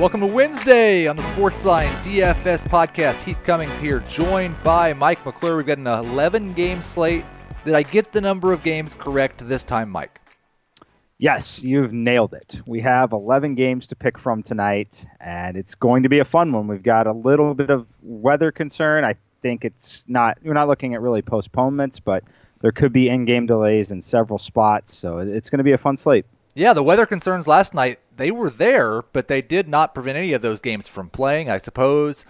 Welcome to Wednesday on the Sportsline DFS podcast. Heath Cummings here, joined by Mike McClure. We've got an 11 game slate. Did I get the number of games correct this time, Mike? Yes, you've nailed it. We have 11 games to pick from tonight, and it's going to be a fun one. We've got a little bit of weather concern. I think it's not, we're not looking at really postponements, but there could be in game delays in several spots, so it's going to be a fun slate. Yeah, the weather concerns last night, they were there, but they did not prevent any of those games from playing. I suppose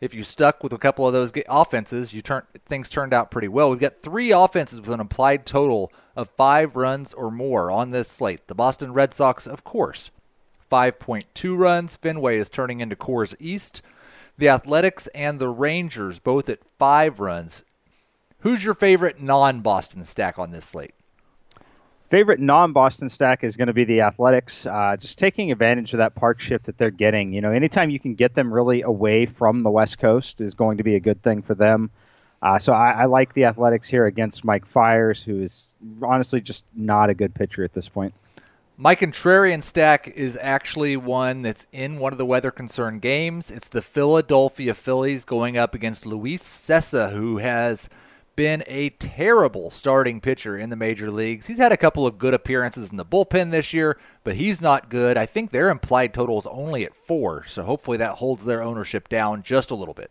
if you stuck with a couple of those offenses, you turn things turned out pretty well. We've got three offenses with an implied total of 5 runs or more on this slate. The Boston Red Sox, of course, 5.2 runs. Fenway is turning into Coors East. The Athletics and the Rangers both at 5 runs. Who's your favorite non-Boston stack on this slate? Favorite non-Boston stack is going to be the Athletics. Uh, just taking advantage of that park shift that they're getting. You know, anytime you can get them really away from the West Coast is going to be a good thing for them. Uh, so I, I, like the Athletics here against Mike Fiers, who is honestly just not a good pitcher at this point. My contrarian stack is actually one that's in one of the weather concern games. It's the Philadelphia Phillies going up against Luis Cessa, who has been a terrible starting pitcher in the major leagues. He's had a couple of good appearances in the bullpen this year, but he's not good. I think their implied total is only at four, so hopefully that holds their ownership down just a little bit.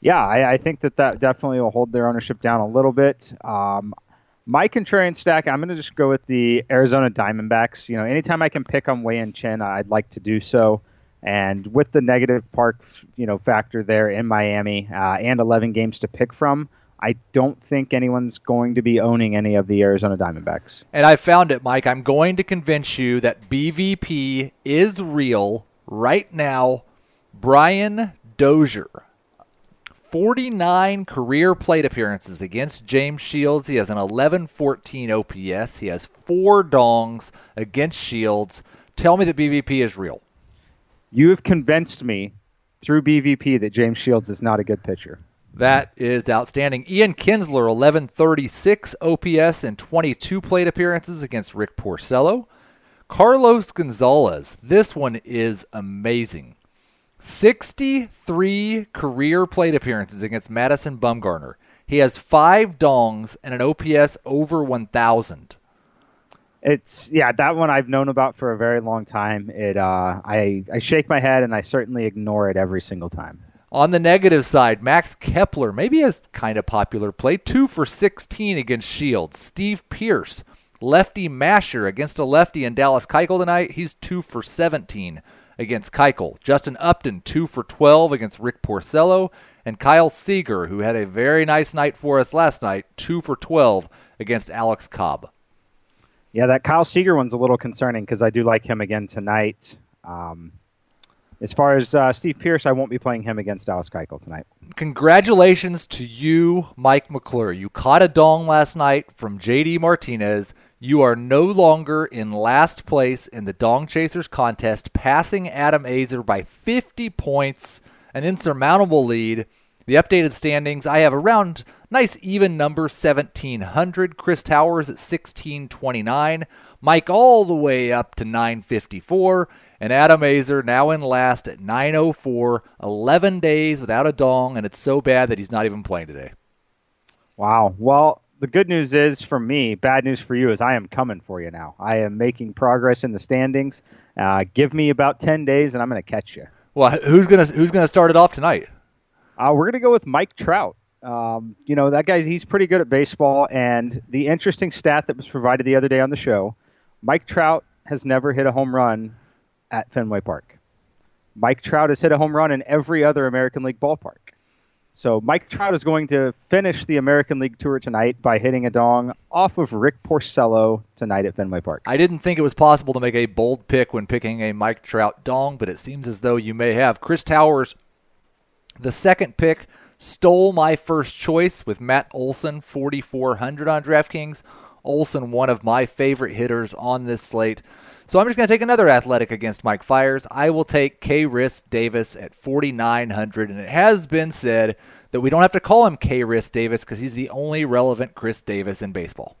Yeah, I, I think that that definitely will hold their ownership down a little bit. Um, my contrarian stack, I'm going to just go with the Arizona Diamondbacks. You know, anytime I can pick on Wei-Yin Chen, I'd like to do so. And with the negative park, you know, factor there in Miami uh, and 11 games to pick from, I don't think anyone's going to be owning any of the Arizona Diamondbacks. And I found it, Mike. I'm going to convince you that BVP is real right now. Brian Dozier, 49 career plate appearances against James Shields. He has an 11-14 OPS. He has four dongs against Shields. Tell me that BVP is real. You have convinced me through BVP that James Shields is not a good pitcher. That is outstanding. Ian Kinsler, 1136 OPS and 22 plate appearances against Rick Porcello. Carlos Gonzalez, this one is amazing. 63 career plate appearances against Madison Bumgarner. He has five dongs and an OPS over 1,000. It's yeah, that one I've known about for a very long time. It uh, I I shake my head and I certainly ignore it every single time. On the negative side, Max Kepler, maybe has kind of popular play, two for 16 against Shields. Steve Pearce, lefty masher against a lefty in Dallas Keuchel tonight. He's two for 17 against Keuchel. Justin Upton, two for 12 against Rick Porcello. And Kyle Seager, who had a very nice night for us last night, two for 12 against Alex Cobb. Yeah, that Kyle Seager one's a little concerning because I do like him again tonight. Um, as far as uh, Steve Pearce, I won't be playing him against Dallas Keuchel tonight. Congratulations to you, Mike McClure. You caught a dong last night from JD Martinez. You are no longer in last place in the Dong Chasers contest, passing Adam Aizer by 50 points, an insurmountable lead. The updated standings, I have around nice even number 1700. Chris Towers at 1629. Mike all the way up to 954. And Adam Aizer now in last at 904, 11 days without a dong, and it's so bad that he's not even playing today. Wow. Well, the good news is for me, bad news for you is I am coming for you now. I am making progress in the standings. Uh, give me about 10 days, and I'm going to catch you. Well, who's gonna who's gonna start it off tonight? Uh, we're gonna go with Mike Trout. Um, you know that guy's he's pretty good at baseball, and the interesting stat that was provided the other day on the show, Mike Trout has never hit a home run at Fenway Park. Mike Trout has hit a home run in every other American League ballpark. So Mike Trout is going to finish the American League Tour tonight by hitting a dong off of Rick Porcello tonight at Fenway Park. I didn't think it was possible to make a bold pick when picking a Mike Trout dong, but it seems as though you may have. Chris Towers, the second pick, stole my first choice with Matt Olson, 4,400 on DraftKings. Olson, one of my favorite hitters on this slate. So I'm just going to take another athletic against Mike Fiers. I will take Khris Davis at 4,900. And it has been said that we don't have to call him Khris Davis because he's the only relevant Chris Davis in baseball.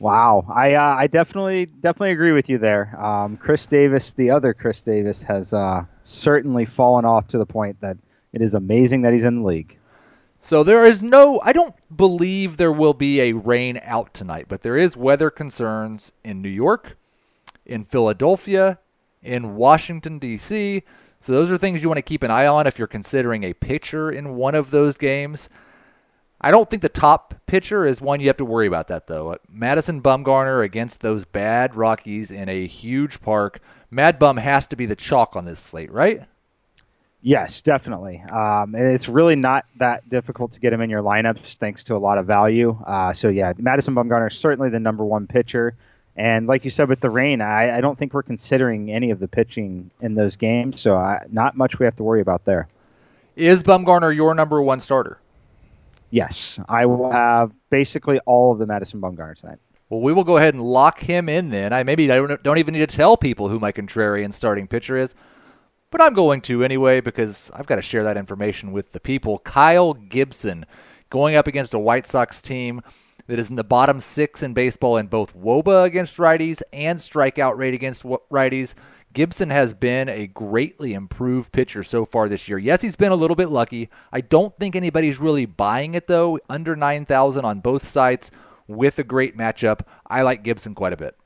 Wow, I uh, I definitely definitely agree with you there. Um, Chris Davis, the other Chris Davis, has uh, certainly fallen off to the point that it is amazing that he's in the league. So there is no, I don't believe there will be a rain out tonight, but there is weather concerns in New York, in Philadelphia, in Washington, D.C. So those are things you want to keep an eye on if you're considering a pitcher in one of those games. I don't think the top pitcher is one you have to worry about that though. Madison Bumgarner against those bad Rockies in a huge park. Mad Bum has to be the chalk on this slate, right? Yes, definitely. Um, it's really not that difficult to get him in your lineups thanks to a lot of value. Uh, so yeah, Madison Bumgarner is certainly the number one pitcher. And like you said with the rain, I, I don't think we're considering any of the pitching in those games, so I, not much we have to worry about there. Is Bumgarner your number one starter? Yes, I will have basically all of the Madison Bumgarner tonight. Well, we will go ahead and lock him in then. I maybe I don't, don't even need to tell people who my contrarian starting pitcher is but I'm going to anyway because I've got to share that information with the people. Kyle Gibson going up against a White Sox team that is in the bottom six in baseball in both WOBA against righties and strikeout rate against righties. Gibson has been a greatly improved pitcher so far this year. Yes, he's been a little bit lucky. I don't think anybody's really buying it though. Under 9,000 on both sites with a great matchup. I like Gibson quite a bit.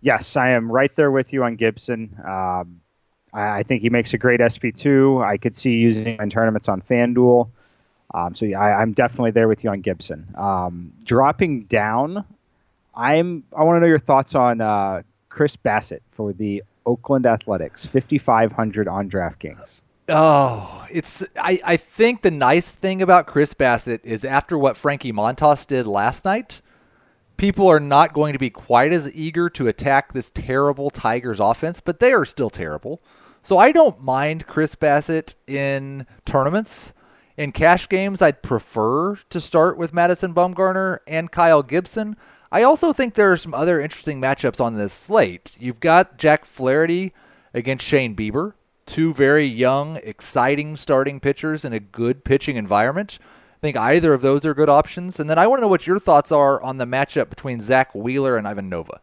Yes, I am right there with you on Gibson. Um, I think he makes a great SP2. I could see using him in tournaments on FanDuel. Um, so yeah, I, am definitely there with you on Gibson. Um, dropping down, I'm. I want to know your thoughts on uh, Chris Bassitt for the Oakland Athletics, 5,500 on DraftKings. Oh, it's. I, I think the nice thing about Chris Bassitt is after what Frankie Montas did last night, people are not going to be quite as eager to attack this terrible Tigers offense, but they are still terrible. So I don't mind Chris Bassitt in tournaments. In cash games, I'd prefer to start with Madison Bumgarner and Kyle Gibson. I also think there are some other interesting matchups on this slate. You've got Jack Flaherty against Shane Bieber, two very young, exciting starting pitchers in a good pitching environment. I think either of those are good options. And then I want to know what your thoughts are on the matchup between Zack Wheeler and Ivan Nova.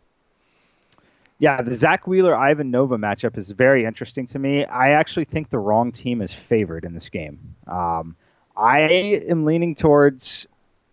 Yeah, the Zack Wheeler Ivan Nova matchup is very interesting to me. I actually think the wrong team is favored in this game. Um, I am leaning towards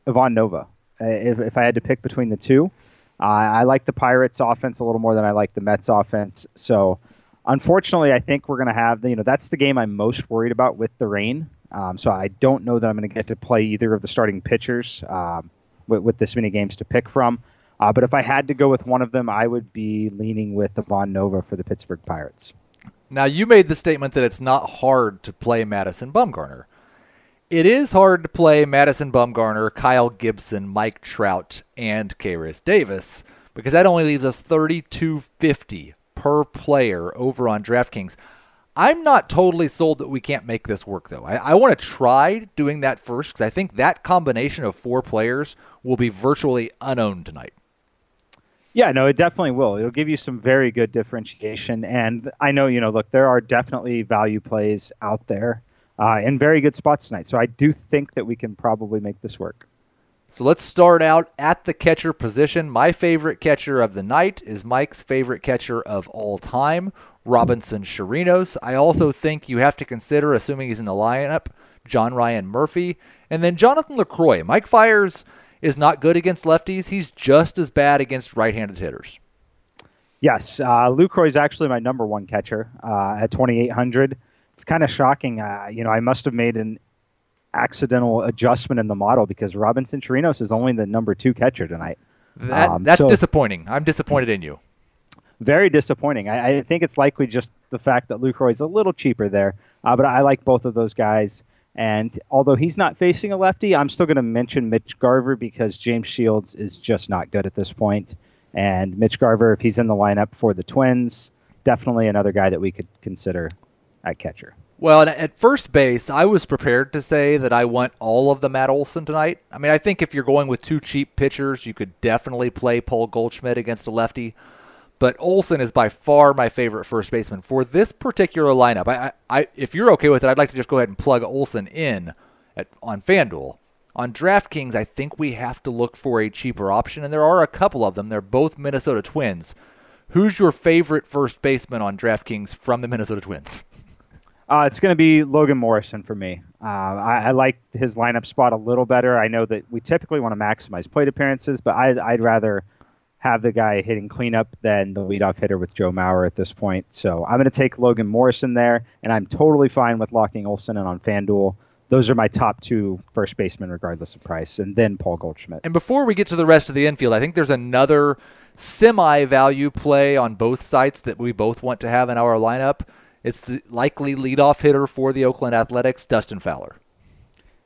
Ivan Nova. Uh, if, if I had to pick between the two, uh, I like the Pirates' offense a little more than I like the Mets' offense. So, unfortunately, I think we're going to have you know that's the game I'm most worried about with the rain. Um, so I don't know that I'm going to get to play either of the starting pitchers um, with, with this many games to pick from. Uh, but if I had to go with one of them, I would be leaning with Ivan Nova for the Pittsburgh Pirates. Now, you made the statement that it's not hard to play Madison Bumgarner. It is hard to play Madison Bumgarner, Kyle Gibson, Mike Trout, and Khris Davis because that only leaves us 3250 per player over on DraftKings. I'm not totally sold that we can't make this work, though. I, I want to try doing that first because I think that combination of four players will be virtually unowned tonight. Yeah, no, it definitely will. It'll give you some very good differentiation. And I know, you know, look, there are definitely value plays out there uh, in very good spots tonight. So I do think that we can probably make this work. So let's start out at the catcher position. My favorite catcher of the night is Mike's favorite catcher of all time, Robinson Chirinos. I also think you have to consider, assuming he's in the lineup, John Ryan Murphy, and then Jonathan Lucroy. Mike Fiers is not good against lefties. He's just as bad against right-handed hitters. Yes, uh, Lucroy is actually my number one catcher uh, at 2,800. It's kind of shocking. Uh, you know, I must have made an accidental adjustment in the model because Robinson Chirinos is only the number two catcher tonight. That, um, that's so disappointing. I'm disappointed in you. Very disappointing. I, I, think it's likely just the fact that Lucroy is a little cheaper there, uh, but I like both of those guys. And although he's not facing a lefty, I'm still going to mention Mitch Garver because James Shields is just not good at this point. And Mitch Garver, if he's in the lineup for the Twins, definitely another guy that we could consider at catcher. Well, at first base, I was prepared to say that I want all of the Matt Olson tonight. I mean, I think if you're going with two cheap pitchers, you could definitely play Paul Goldschmidt against a lefty but Olson is by far my favorite first baseman for this particular lineup. I, I, if you're okay with it, I'd like to just go ahead and plug Olson in at, on FanDuel On DraftKings, I think we have to look for a cheaper option, and there are a couple of them. They're both Minnesota Twins. Who's your favorite first baseman on DraftKings from the Minnesota Twins? Uh, it's going to be Logan Morrison for me. Uh, I, I, like his lineup spot a little better. I know that we typically want to maximize plate appearances, but I, I'd rather have the guy hitting cleanup than the leadoff hitter with Joe Mauer at this point. So I'm going to take Logan Morrison there, and I'm totally fine with locking Olson in on FanDuel. Those are my top two first basemen, regardless of price, and then Paul Goldschmidt. And before we get to the rest of the infield, I think there's another semi value play on both sites that we both want to have in our lineup. It's the likely leadoff hitter for the Oakland Athletics, Dustin Fowler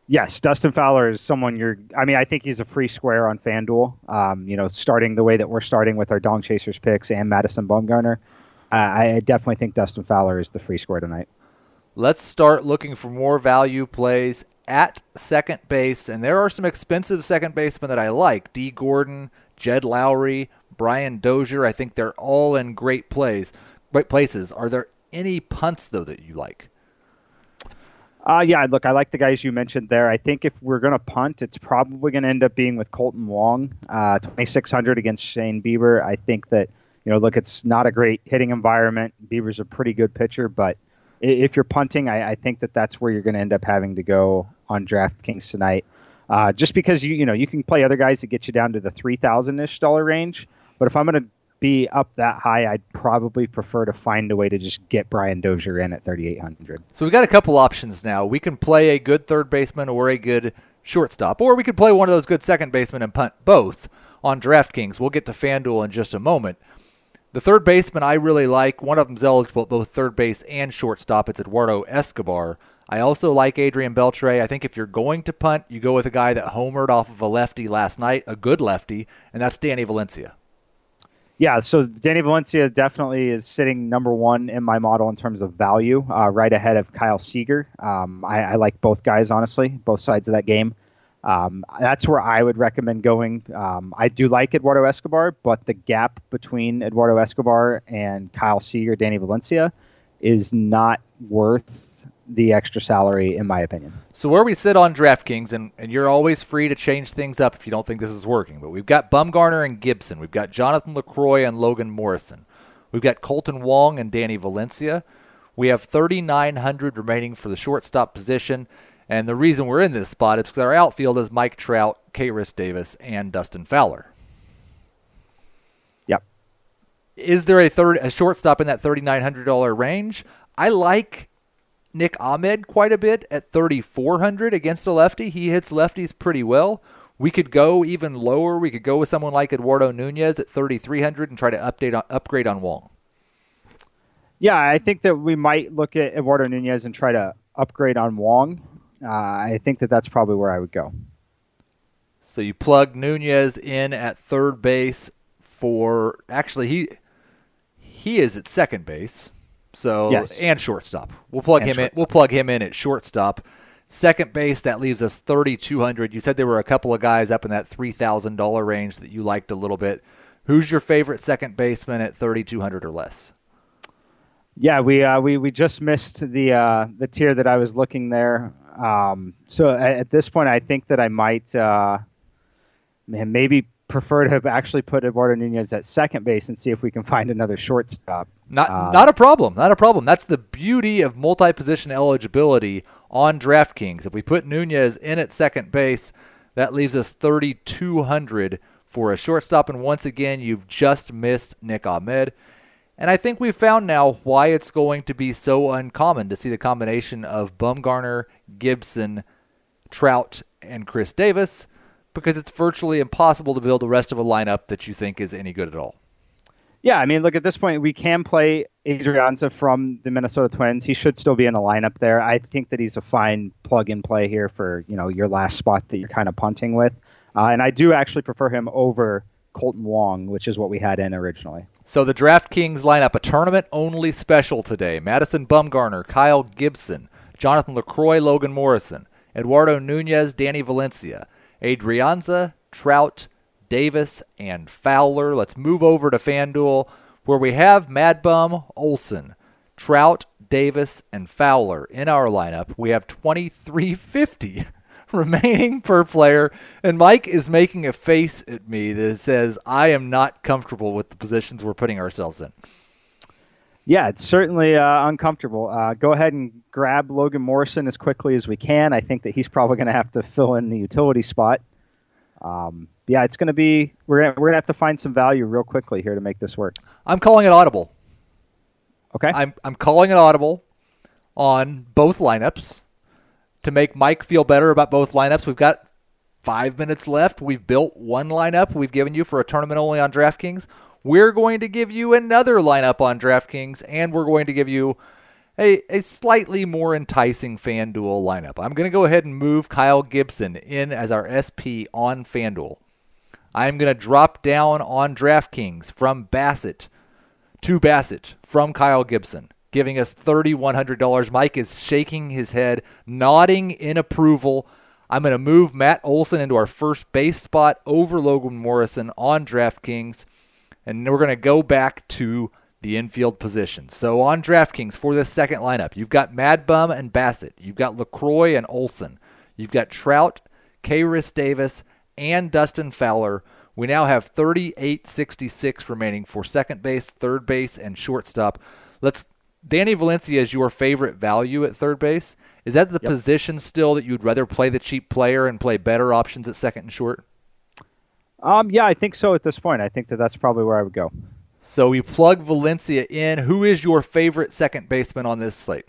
yes, Dustin Fowler is someone you're. I mean, I think he's a free square on FanDuel. Um, you know, starting the way that we're starting with our Dong Chasers picks and Madison Bumgarner, uh, I definitely think Dustin Fowler is the free square tonight. Let's start looking for more value plays at second base, and there are some expensive second basemen that I like: Dee Gordon, Jed Lowrie, Brian Dozier. I think they're all in great plays, great places. Are there any punts though that you like? Uh, yeah, look, I like the guys you mentioned there. I think if we're going to punt, it's probably going to end up being with Kolten Wong, uh, 2,600 against Shane Bieber. I think that, you know, look, it's not a great hitting environment. Bieber's a pretty good pitcher, but if you're punting, I, I think that that's where you're going to end up having to go on DraftKings tonight. Uh, just because you you know you can play other guys that get you down to the three thousand ish dollar range, but if I'm going to be up that high, I'd probably prefer to find a way to just get Brian Dozier in at 3,800. So we've got a couple options now. We can play a good third baseman or a good shortstop, or we could play one of those good second basemen and punt both on DraftKings. We'll get to FanDuel in just a moment. The third baseman I really like, one of them's eligible at both third base and shortstop. It's Eduardo Escobar. I also like Adrian Beltre. I think if you're going to punt, you go with a guy that homered off of a lefty last night, a good lefty, and that's Danny Valencia yeah, so Danny Valencia definitely is sitting number one in my model in terms of value, uh, right ahead of Kyle Seager. Um, I, I, like both guys, honestly, both sides of that game. Um, that's where I would recommend going. Um, I do like Eduardo Escobar, but the gap between Eduardo Escobar and Kyle Seager, Danny Valencia, is not worth the extra salary, in my opinion. So where we sit on DraftKings, and, and you're always free to change things up if you don't think this is working, but we've got Bumgarner and Gibson. We've got Jonathan Lucroy and Logan Morrison. We've got Kolten Wong and Danny Valencia. We have 3,900 remaining for the shortstop position. And the reason we're in this spot is because our outfield is Mike Trout, Khris Davis, and Dustin Fowler. Yep. Is there a third a shortstop in that $3,900 range? I like Nick Ahmed quite a bit at 3,400 against a lefty. He hits lefties pretty well. We could go even lower. We could go with someone like Eduardo Nunez at 3,300 and try to update on, upgrade on Wong. Yeah, I think that we might look at Eduardo Nunez and try to upgrade on Wong. Uh, I think that that's probably where I would go. So you plug Nunez in at third base for actually he he is at second base. So yes. and shortstop. We'll plug and him shortstop. in. We'll plug him in at shortstop. Second base that leaves us thirty two hundred. You said there were a couple of guys up in that three thousand dollar range that you liked a little bit. Who's your favorite second baseman at thirty two hundred or less? Yeah, we uh, we we just missed the uh, the tier that I was looking there. Um, so at, at, this point, I think that I might uh, maybe prefer to have actually put Eduardo Nunez at second base and see if we can find another shortstop. Not uh, not a problem. Not a problem. That's the beauty of multi-position eligibility on DraftKings. If we put Nunez in at second base, that leaves us 3200 for a shortstop and once again, you've just missed Nick Ahmed. And I think we've found now why it's going to be so uncommon to see the combination of Bumgarner, Gibson, Trout, and Khris Davis because it's virtually impossible to build the rest of a lineup that you think is any good at all. Yeah, I mean, look at this point, we can play Adrianza from the Minnesota Twins. He should still be in the lineup there. I think that he's a fine plug and play here for you know your last spot that you're kind of punting with, uh, and I do actually prefer him over Kolten Wong, which is what we had in originally. So the DraftKings lineup, a tournament only special today: Madison Bumgarner, Kyle Gibson, Jonathan Lucroy, Logan Morrison, Eduardo Nunez, Danny Valencia. Adrianza, Trout, Davis, and Fowler. Let's move over to FanDuel where we have Mad Bum, Olson, Trout, Davis, and Fowler in our lineup. We have 2350 remaining per player. And Mike is making a face at me that says, I am not comfortable with the positions we're putting ourselves in. Yeah, it's certainly uh, uncomfortable. Uh, go ahead and grab Logan Morrison as quickly as we can. I think that he's probably going to have to fill in the utility spot. Um, yeah, it's going to be we're gonna, we're going to have to find some value real quickly here to make this work. I'm calling it audible. Okay. I'm I'm calling it audible on both lineups to make Mike feel better about both lineups. We've got five minutes left. We've built one lineup we've given you for a tournament only on DraftKings. We're going to give you another lineup on DraftKings, and we're going to give you a, a slightly more enticing FanDuel lineup. I'm going to go ahead and move Kyle Gibson in as our SP on FanDuel. I'm going to drop down on DraftKings from Bassitt to Bassitt from Kyle Gibson giving us $3,100. Mike is shaking his head, nodding in approval. I'm going to move Matt Olson into our first base spot over Logan Morrison on DraftKings. And we're going to go back to the infield position. So on DraftKings for this second lineup, you've got Mad Bum and Bassitt. You've got Lucroy and Olson. You've got Trout, Khris Davis, and Dustin Fowler. We now have 38.66 remaining for second base, third base, and shortstop. Let's Danny Valencia is your favorite value at third base. Is that the yep. position still that you'd rather play the cheap player and play better options at second and short? Um, yeah, I think so at this point. I think that that's probably where I would go. So we plug Valencia in. Who is your favorite second baseman on this slate?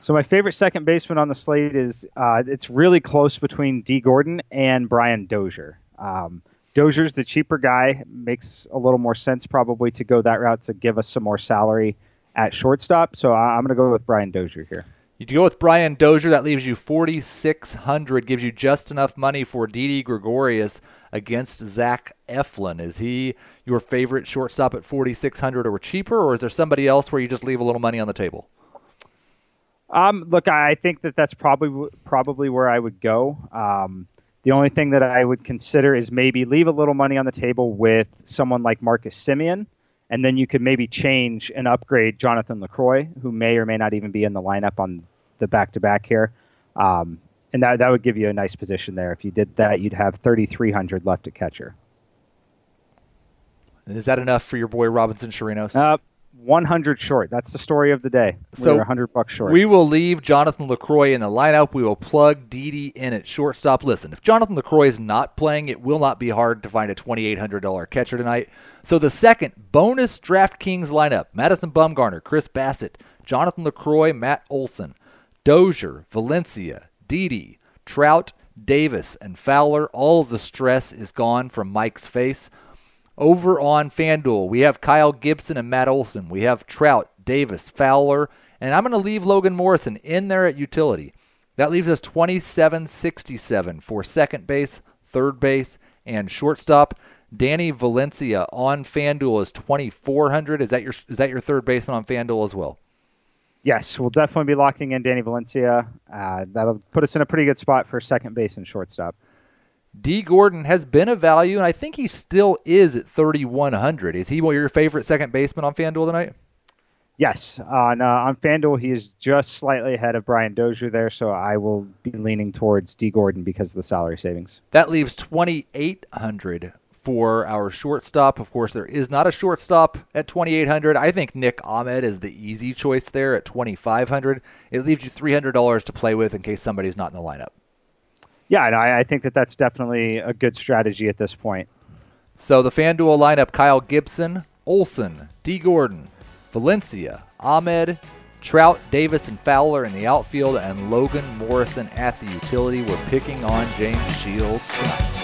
So my favorite second baseman on the slate is uh, it's really close between Dee Gordon and Brian Dozier. Um, Dozier's the cheaper guy. Makes a little more sense probably to go that route to give us some more salary at shortstop. So I'm going to go with Brian Dozier here. You go with Brian Dozier. That leaves you 4,600. Gives you just enough money for Didi Gregorius against Zach Eflin. Is he your favorite shortstop at 4,600 or cheaper, or is there somebody else where you just leave a little money on the table? Um, look, I think that that's probably probably where I would go. Um, the only thing that I would consider is maybe leave a little money on the table with someone like Marcus Semien, and then you could maybe change and upgrade Jonathan Lucroy, who may or may not even be in the lineup on the back to back here. Um, and that that would give you a nice position there. If you did that, you'd have 3,300 left at catcher. Is that enough for your boy Robinson Chirinos? Uh, 100 short. That's the story of the day. So We're 100 bucks short. We will leave Jonathan Lucroy in the lineup. We will plug Didi in at shortstop. Listen, if Jonathan Lucroy is not playing, it will not be hard to find a $2,800 catcher tonight. So the second bonus DraftKings lineup: Madison Bumgarner, Chris Bassitt, Jonathan Lucroy, Matt Olson, Dozier, Valencia, Didi, Trout, Davis, and Fowler. All the stress is gone from Mike's face. Over on FanDuel, we have Kyle Gibson and Matt Olson. We have Trout, Davis, Fowler, and I'm going to leave Logan Morrison in there at utility. That leaves us 2767 for second base, third base, and shortstop. Danny Valencia on FanDuel is 2400. Is that your is that your third baseman on FanDuel as well? Yes, we'll definitely be locking in Danny Valencia. Uh, that'll put us in a pretty good spot for second base and shortstop. Dee Gordon has been a value, and I think he still is at 3,100. Is he your favorite second baseman on FanDuel tonight? Yes. On, uh, on FanDuel, he is just slightly ahead of Brian Dozier there, so I will be leaning towards Dee Gordon because of the salary savings. That leaves 2,800 for our shortstop. Of course, there is not a shortstop at 2,800. I think Nick Ahmed is the easy choice there at 2,500. It leaves you $300 to play with in case somebody's not in the lineup yeah, and I, I think that that's definitely a good strategy at this point. So the FanDuel lineup: Kyle Gibson, Olson, Dee Gordon, Valencia, Ahmed, Trout, Davis, and Fowler in the outfield, and Logan Morrison at the utility. We're picking on James Shields tonight.